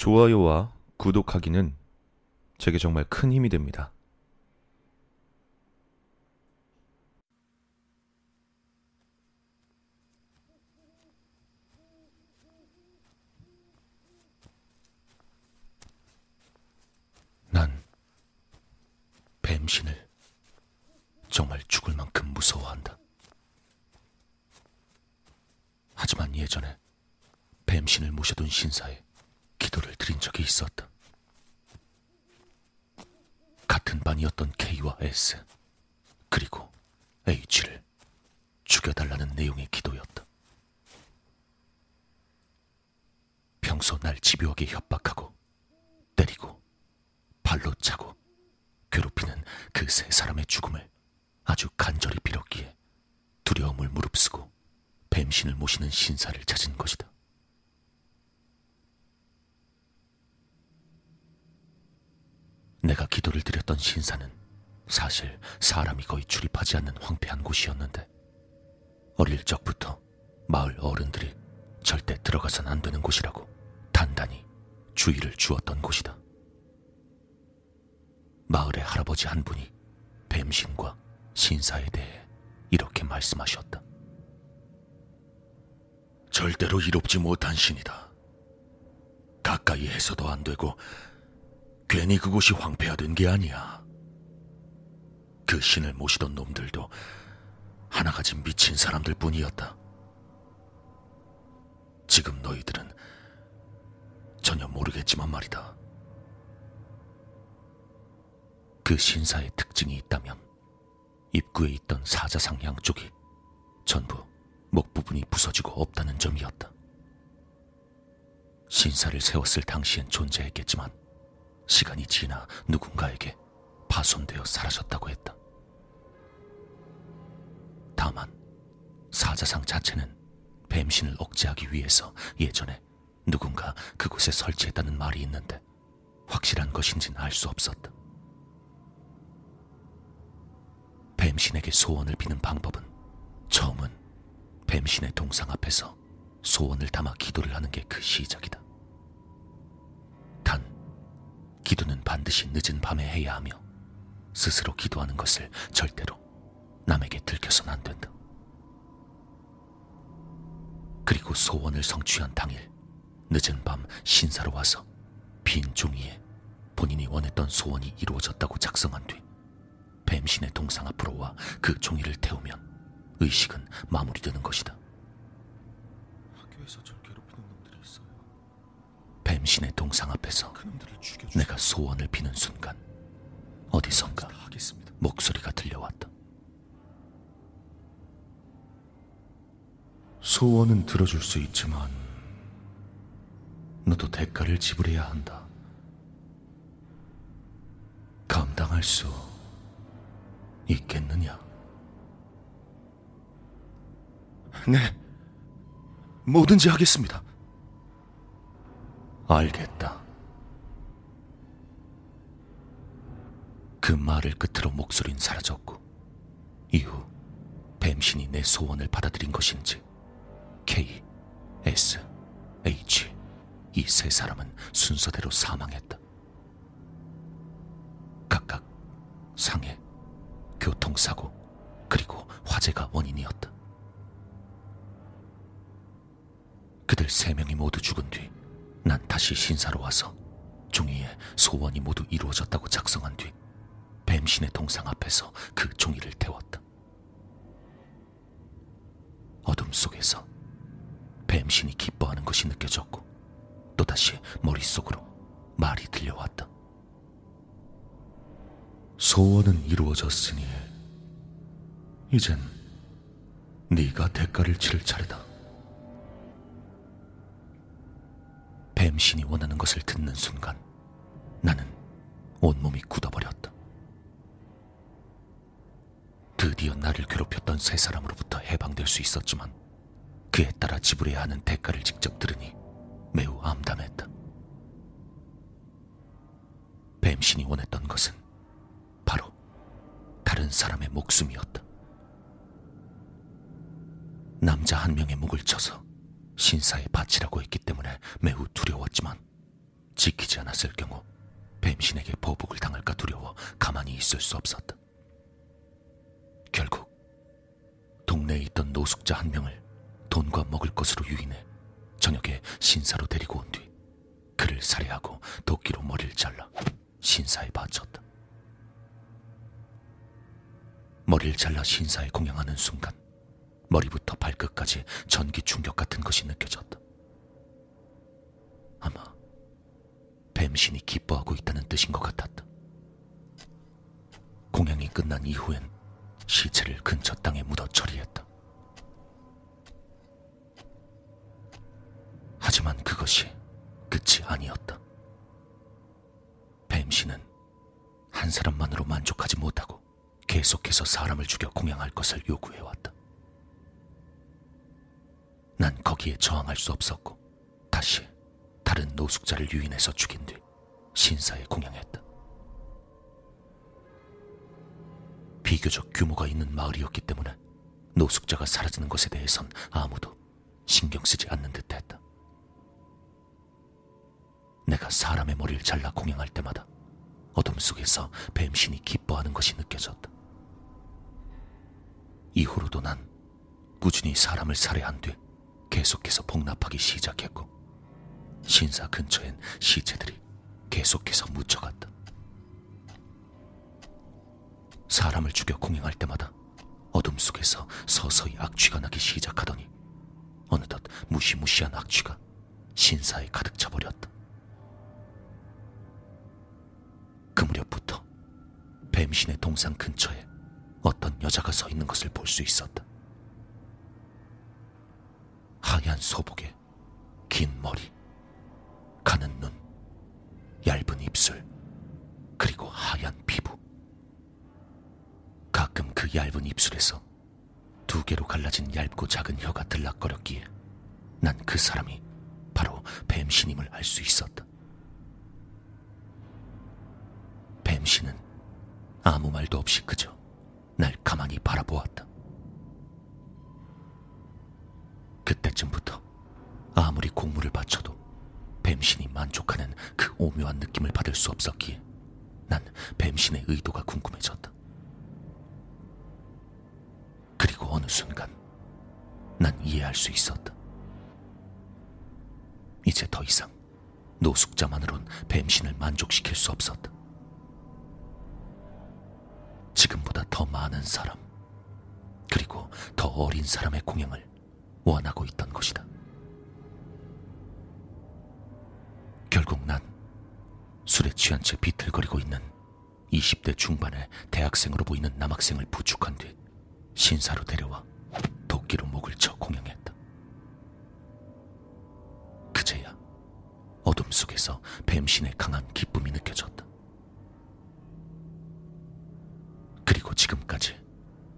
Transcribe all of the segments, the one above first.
좋아요와 구독하기는 제게 정말 큰 힘이 됩니다. 난 뱀신을 정말 죽을 만큼 무서워한다. 하지만 예전에 뱀신을 모셔둔 신사에 드린 적이 있었다. 같은 반이었던 K와 S, 그리고 H를 죽여달라는 내용의 기도였다. 평소 날 집요하게 협박하고 때리고 발로 차고 괴롭히는 그 세 사람의 죽음을 아주 간절히 빌었기에 두려움을 무릅쓰고 뱀신을 모시는 신사를 찾은 것이다. 내가 기도를 드렸던 신사는 사실 사람이 거의 출입하지 않는 황폐한 곳이었는데 어릴 적부터 마을 어른들이 절대 들어가선 안 되는 곳이라고 단단히 주의를 주었던 곳이다. 마을의 할아버지 한 분이 뱀신과 신사에 대해 이렇게 말씀하셨다. 절대로 이롭지 못한 신이다. 가까이 해서도 안 되고 괜히 그곳이 황폐화된 게 아니야. 그 신을 모시던 놈들도 하나같이 미친 사람들 뿐이었다. 지금 너희들은 전혀 모르겠지만 말이다. 그 신사의 특징이 있다면 입구에 있던 사자상 양쪽이 전부 목 부분이 부서지고 없다는 점이었다. 신사를 세웠을 당시엔 존재했겠지만 시간이 지나 누군가에게 파손되어 사라졌다고 했다. 다만 사자상 자체는 뱀신을 억제하기 위해서 예전에 누군가 그곳에 설치했다는 말이 있는데 확실한 것인지는 알수 없었다. 뱀신에게 소원을 비는 방법은 처음은 뱀신의 동상 앞에서 소원을 담아 기도를 하는 게 그 시작이다. 단, 기도는 반드시 늦은 밤에 해야 하며 스스로 기도하는 것을 절대로 남에게 들켜서는 안 된다. 그리고 소원을 성취한 당일 늦은 밤 신사로 와서 빈 종이에 본인이 원했던 소원이 이루어졌다고 작성한 뒤 뱀신의 동상 앞으로 와 그 종이를 태우면 의식은 마무리되는 것이다. 학교에서 절 괴롭히는 놈들이 있어요. 뱀신의 동상 앞에서. 내가 소원을 비는 순간 어디선가. 목소리가 들려왔다. 소원은 들어줄 수 있지만 너도 대가를 지불해야 한다. 감당할 수 있겠느냐? 네, 뭐든지 하겠습니다. 알겠다. 그 말을 끝으로 목소리는 사라졌고 이후 뱀신이 내 소원을 받아들인 것인지 K, S, H 이 세 사람은 순서대로 사망했다. 각각 상해, 교통사고, 그리고 화재가 원인이었다. 그들 세 명이 모두 죽은 뒤 난 다시 신사로 와서 종이에 소원이 모두 이루어졌다고 작성한 뒤 뱀신의 동상 앞에서 그 종이를 태웠다. 어둠 속에서 뱀신이 기뻐하는 것이 느껴졌고 또다시 머릿속으로 말이 들려왔다. 소원은 이루어졌으니 이젠 네가 대가를 치를 차례다. 뱀신이 원하는 것을 듣는 순간 나는 온몸이 굳어버렸다. 드디어 나를 괴롭혔던 세 사람으로부터 해방될 수 있었지만 그에 따라 지불해야 하는 대가를 직접 들으니 매우 암담했다. 뱀신이 원했던 것은 바로 다른 사람의 목숨이었다. 남자 한 명의 목을 쳐서 신사에 바치라고 했기 때문에 매우 두려웠지만 지키지 않았을 경우 뱀신에게 보복을 당할까 두려워 가만히 있을 수 없었다. 결국 동네에 있던 노숙자 한 명을 돈과 먹을 것으로 유인해 저녁에 신사로 데리고 온 뒤 그를 살해하고 도끼로 머리를 잘라 신사에 바쳤다. 머리를 잘라 신사에 공양하는 순간 머리부터 발끝까지 전기 충격 같은 것이 느껴졌다. 아마 뱀신이 기뻐하고 있다는 뜻인 것 같았다. 공양이 끝난 이후엔 시체를 근처 땅에 묻어 처리했다. 하지만 그것이 끝이 아니었다. 뱀신은 한 사람만으로 만족하지 못하고 계속해서 사람을 죽여 공양할 것을 요구해왔다. 거기에 저항할 수 없었고 다시 다른 노숙자를 유인해서 죽인 뒤 신사에 공양했다. 비교적 규모가 있는 마을이었기 때문에 노숙자가 사라지는 것에 대해선 아무도 신경 쓰지 않는 듯 했다. 내가 사람의 머리를 잘라 공양할 때마다 어둠 속에서 뱀신이 기뻐하는 것이 느껴졌다. 이후로도 난 꾸준히 사람을 살해한 뒤 계속해서 복납하기 시작했고 신사 근처엔 시체들이 계속해서 묻혀갔다. 사람을 죽여 공행할 때마다 어둠 속에서 서서히 악취가 나기 시작하더니 어느덧 무시무시한 악취가 신사에 가득 차버렸다. 그 무렵부터 뱀신의 동상 근처에 어떤 여자가 서 있는 것을 볼 수 있었다. 하얀 소복에 긴 머리, 가는 눈, 얇은 입술, 그리고 하얀 피부. 가끔 그 얇은 입술에서 두 개로 갈라진 얇고 작은 혀가 들락거렸기에 난 그 사람이 바로 뱀신임을 알 수 있었다. 뱀신은 아무 말도 없이 그저 날 가만히 바라보았다. 오묘한 느낌을 받을 수 없었기에 난 뱀신의 의도가 궁금해졌다. 그리고 어느 순간 난 이해할 수 있었다. 이제 더 이상 노숙자만으론 뱀신을 만족시킬 수 없었다. 지금보다 더 많은 사람, 그리고 더 어린 사람의 공양을 원하고 있던 술에 취한 채 비틀거리고 있는 20대 중반의 대학생으로 보이는 남학생을 부축한 뒤 신사로 데려와 도끼로 목을 쳐 공양했다. 그제야 어둠 속에서 뱀신의 강한 기쁨이 느껴졌다. 그리고 지금까지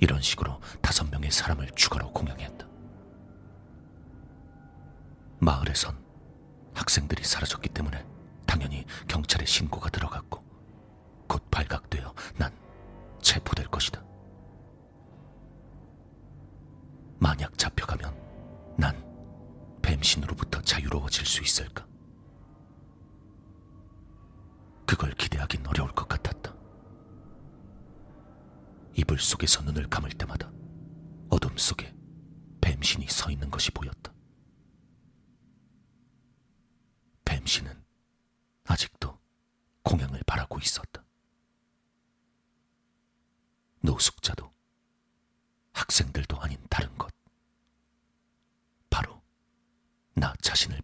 이런 식으로 다섯 명의 사람을 추가로 공양했다. 마을에선 학생들이 사라졌기 때문에 당연히 경찰에 신고가 들어갔고 곧 발각되어 난 체포될 것이다. 만약 잡혀가면 난 뱀신으로부터 자유로워질 수 있을까? 그걸 기대하긴 어려울 것 같았다. 이불 속에서 눈을 감을 때마다 어둠 속에 뱀신이 서 있는 것이 보였다. 뱀신은 아직도 공양을 바라고 있었다. 노숙자도 학생들도 아닌 다른 것. 바로 나 자신을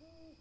Mm-hmm.